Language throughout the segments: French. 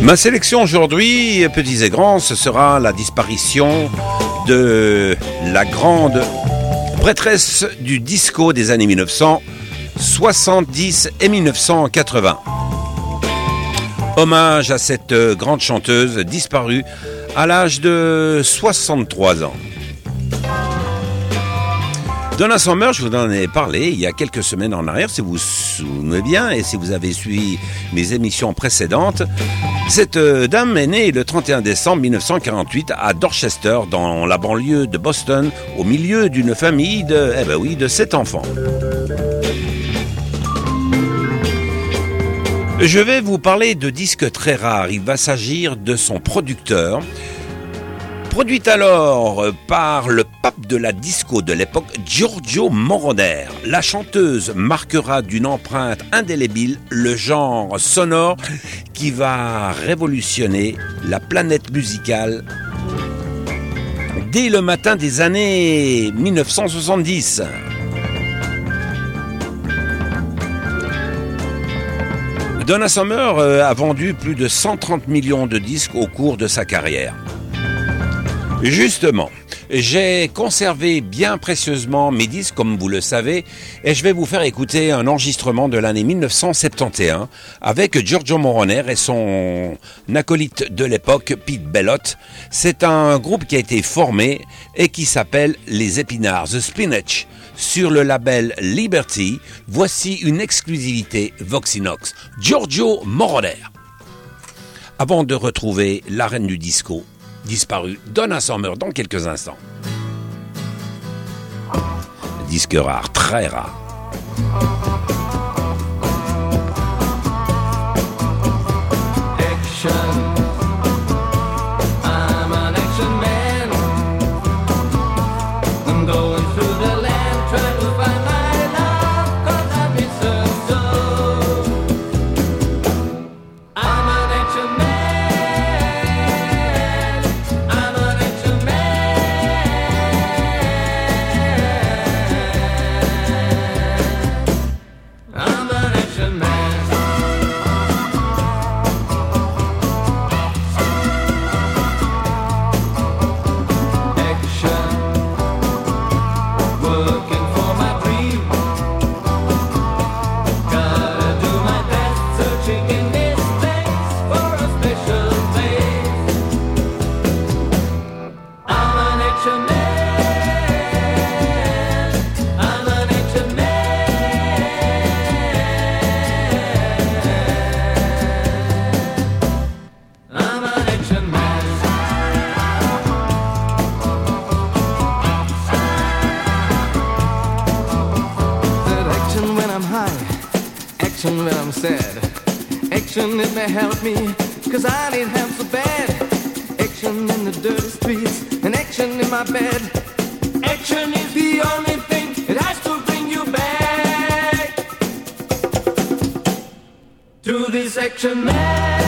Ma sélection aujourd'hui, petits et grands, ce sera la disparition de la grande prêtresse du disco des années 1970 et 1980. Hommage à cette grande chanteuse disparue à l'âge de 63 ans. Donna Summer, je vous en ai parlé il y a quelques semaines en arrière, si vous vous souvenez bien, et si vous avez suivi mes émissions précédentes. Cette euh, dame est née le 31 décembre 1948 à Dorchester, dans la banlieue de Boston, au milieu d'une famille de, eh ben de sept enfants. Je vais vous parler de disques très rares. Il va s'agir de son producteur, Produite alors par le pape de la disco de l'époque, Giorgio Moroder, la chanteuse marquera d'une empreinte indélébile le genre sonore qui va révolutionner la planète musicale dès le matin des années 1970. Donna Summer euh, a vendu plus de 130 millions de disques au cours de sa carrière. Justement, j'ai conservé bien précieusement mes disques, comme vous le savez, et je vais vous faire écouter un enregistrement de l'année 1971 avec Giorgio Moroner et son acolyte de l'époque, Pete Bellot. C'est un groupe qui a été formé et qui s'appelle Les Épinards, The Spinach. Sur le label Liberty, voici une exclusivité Voxinox. Giorgio Moroner. Avant de retrouver la reine du disco, disparu. Donna Summer dans quelques instants. Disque rare, très rare. Help me, cause I need help so bad. Action in the dirty streets, and action in my bed. Action is the only thing that has to bring you back to this action man.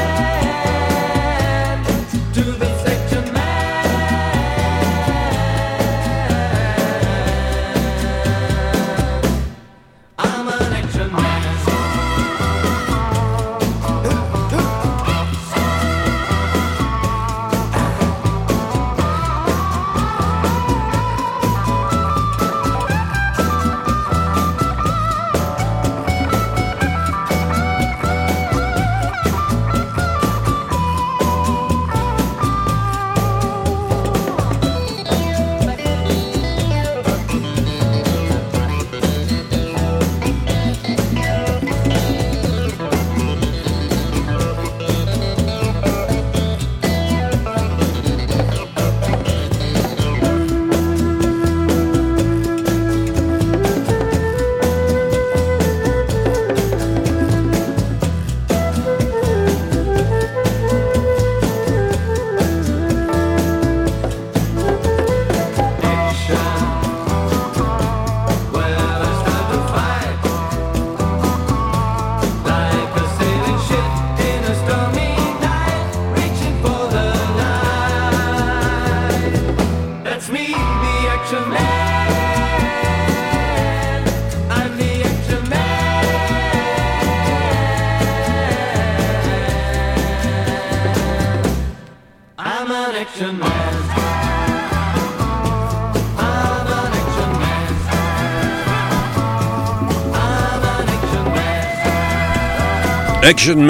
Action.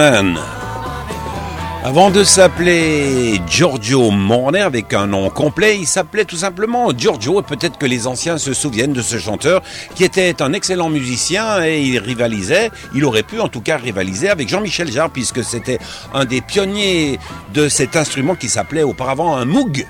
Avant de s'appeler Giorgio Moroner avec un nom complet, il s'appelait tout simplement Giorgio et peut-être que les anciens se souviennent de ce chanteur qui était un excellent musicien et il rivalisait, il aurait pu en tout cas rivaliser avec Jean-Michel Jarre puisque c'était un des pionniers de cet instrument qui s'appelait auparavant un moog.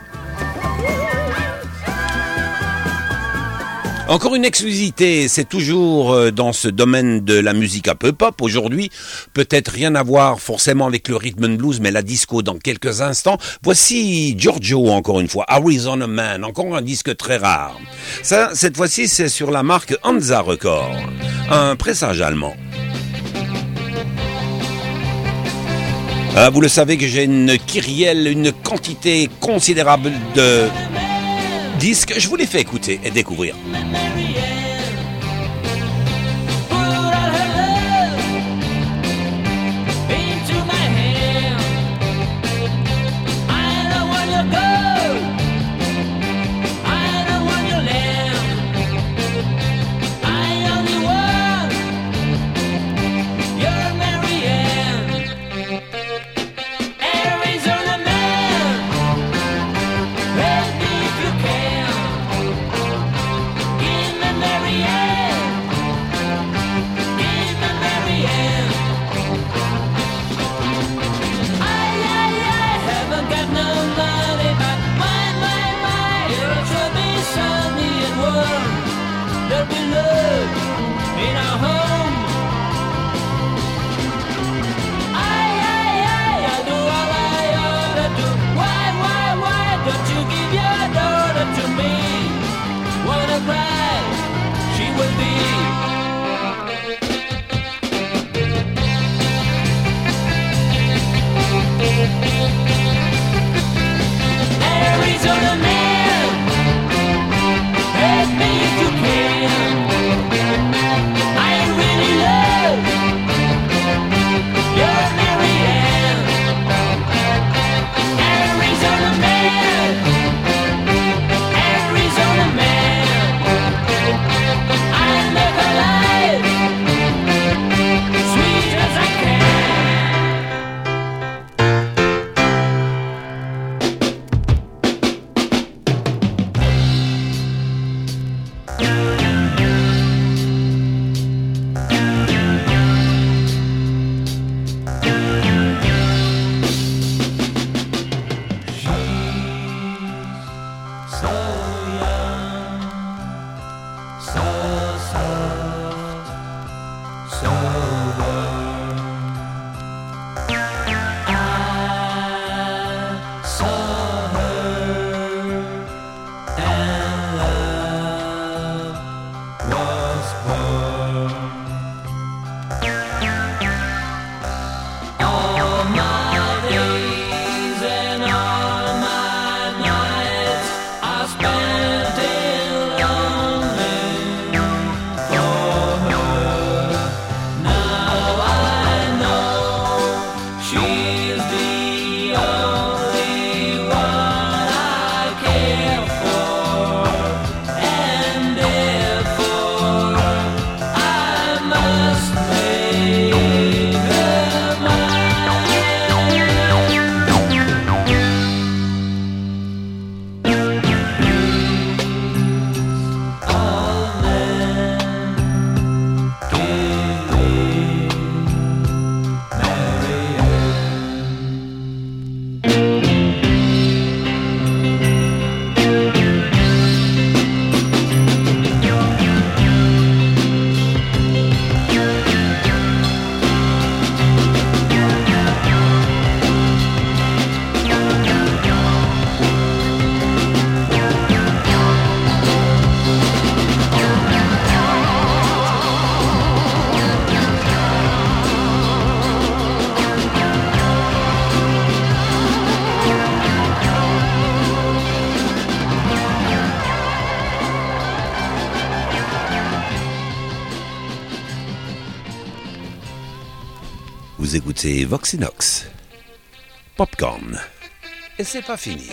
Encore une exclusivité, c'est toujours euh, dans ce domaine de la musique un peu pop aujourd'hui, peut-être rien à voir forcément avec le rhythm and blues, mais la disco dans quelques instants. Voici Giorgio encore une fois, Arizona Man, encore un disque très rare. Ça, cette fois-ci, c'est sur la marque Hansa Record, un pressage allemand. Ah, vous le savez que j'ai une kyrielle, une quantité considérable de disques. Je vous les fais écouter et découvrir. Écoutez Voxinox. Popcorn. Et c'est pas fini.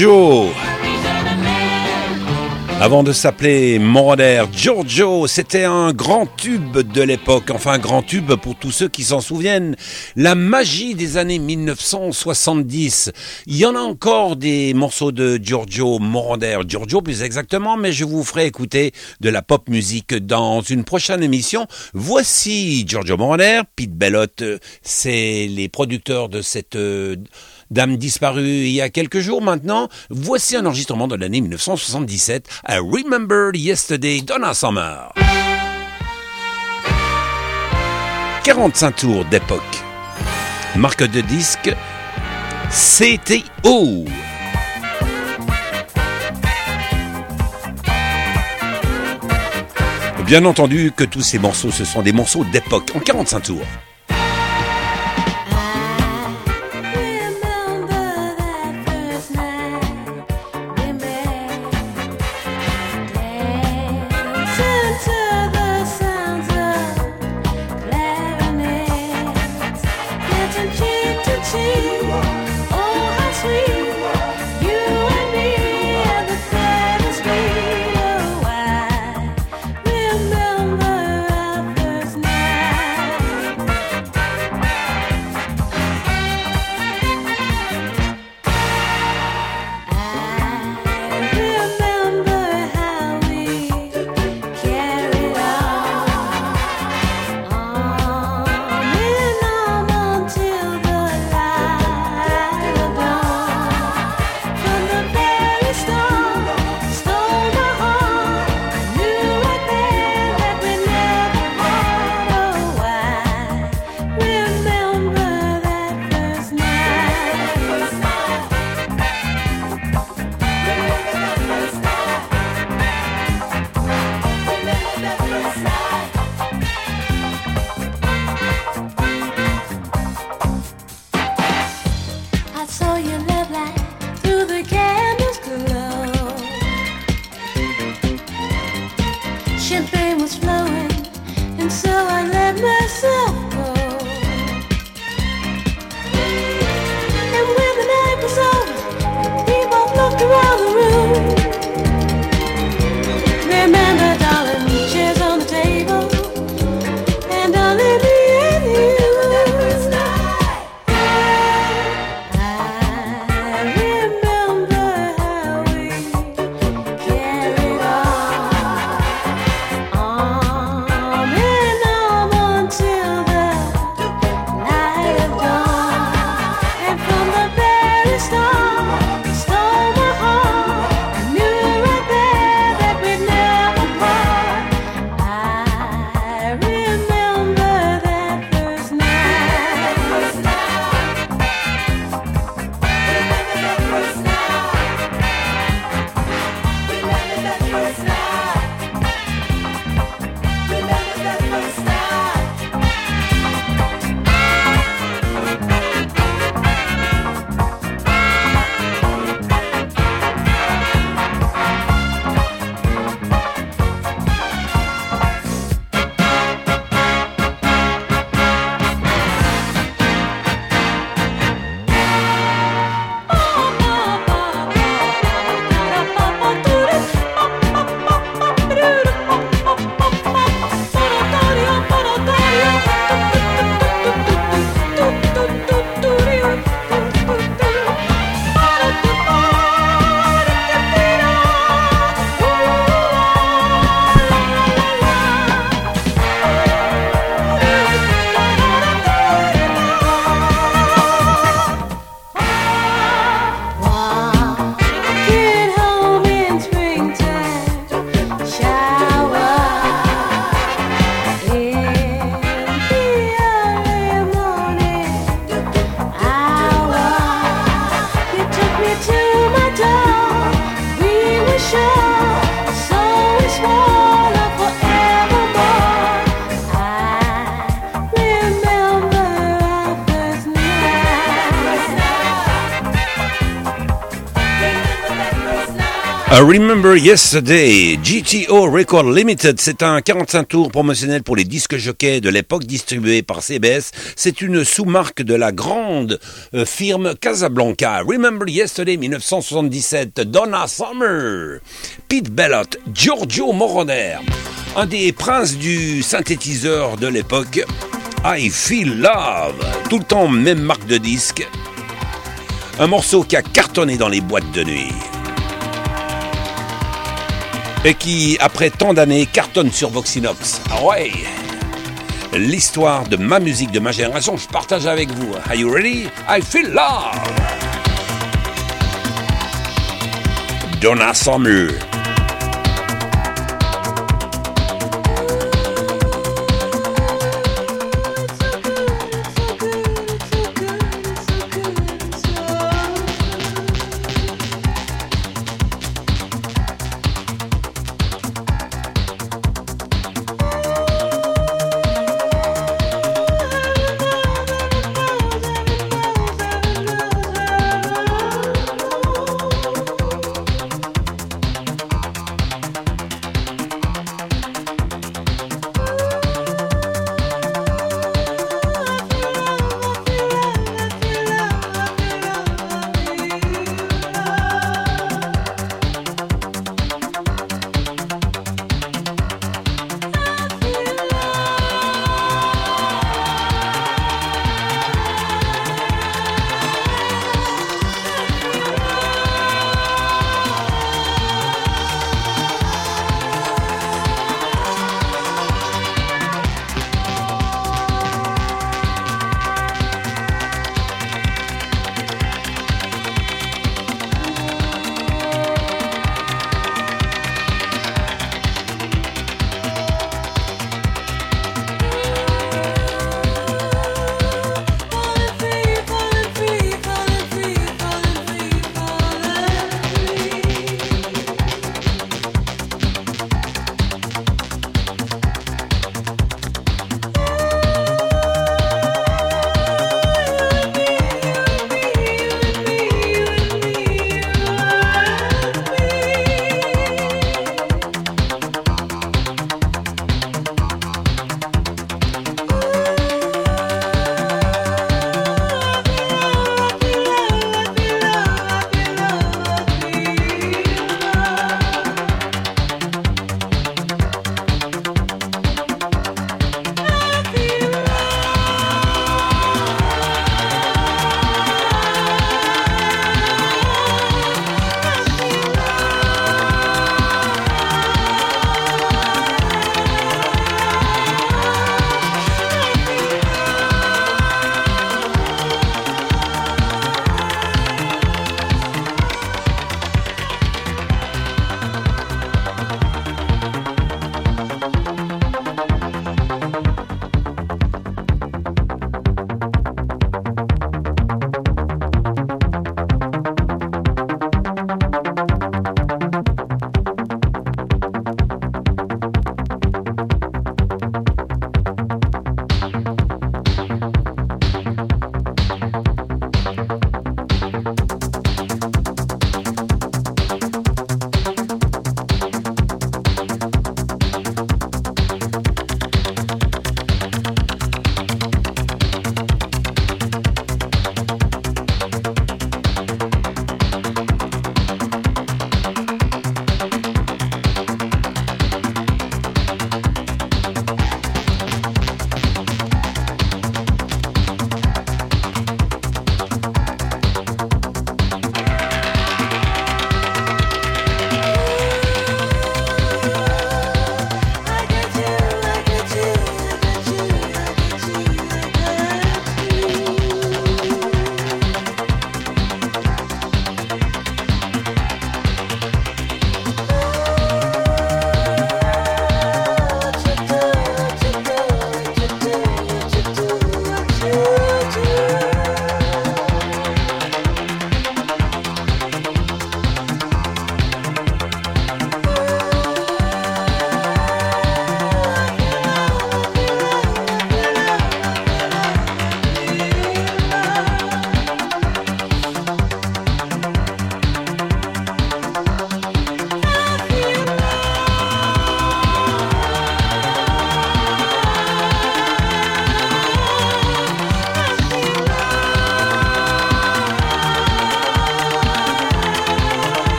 Giorgio. Avant de s'appeler Moroder, Giorgio, c'était un grand tube de l'époque, enfin un grand tube pour tous ceux qui s'en souviennent. La magie des années 1970. Il y en a encore des morceaux de Giorgio Moroder, Giorgio plus exactement, mais je vous ferai écouter de la pop musique dans une prochaine émission. Voici Giorgio Moroder, Pete Bellotte, euh, c'est les producteurs de cette... Dame disparue il y a quelques jours maintenant, voici un enregistrement de l'année 1977 à Remember Yesterday Donna Summer. 45 tours d'époque. Marque de disque CTO. Bien entendu que tous ces morceaux, ce sont des morceaux d'époque, en 45 tours. Remember Yesterday, GTO Record Limited, c'est un 45 tours promotionnel pour les disques jockeys de l'époque distribué par CBS. C'est une sous-marque de la grande euh, firme Casablanca. Remember Yesterday 1977, Donna Summer, Pete Bellott, Giorgio Moroder, un des princes du synthétiseur de l'époque. I Feel Love, tout le temps même marque de disque. Un morceau qui a cartonné dans les boîtes de nuit et qui, après tant d'années, cartonne sur Voxinox. Ah L'histoire de ma musique, de ma génération, je partage avec vous. Are you ready? I feel love! Donna Summer.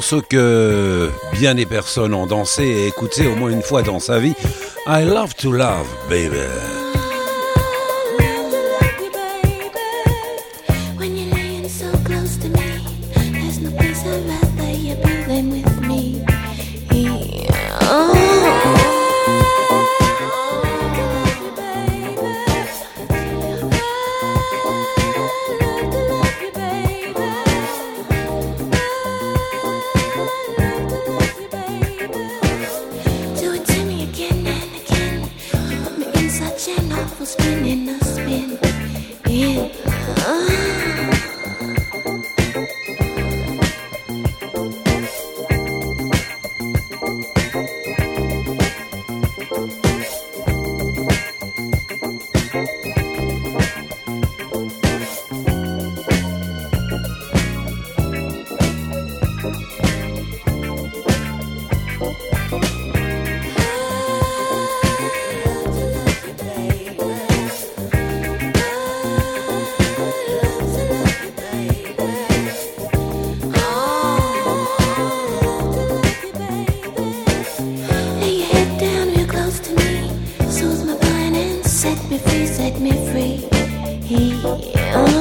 morceau que bien des personnes ont dansé et écouté au moins une fois dans sa vie. I love to love, baby. Set me free, set me free. Oh.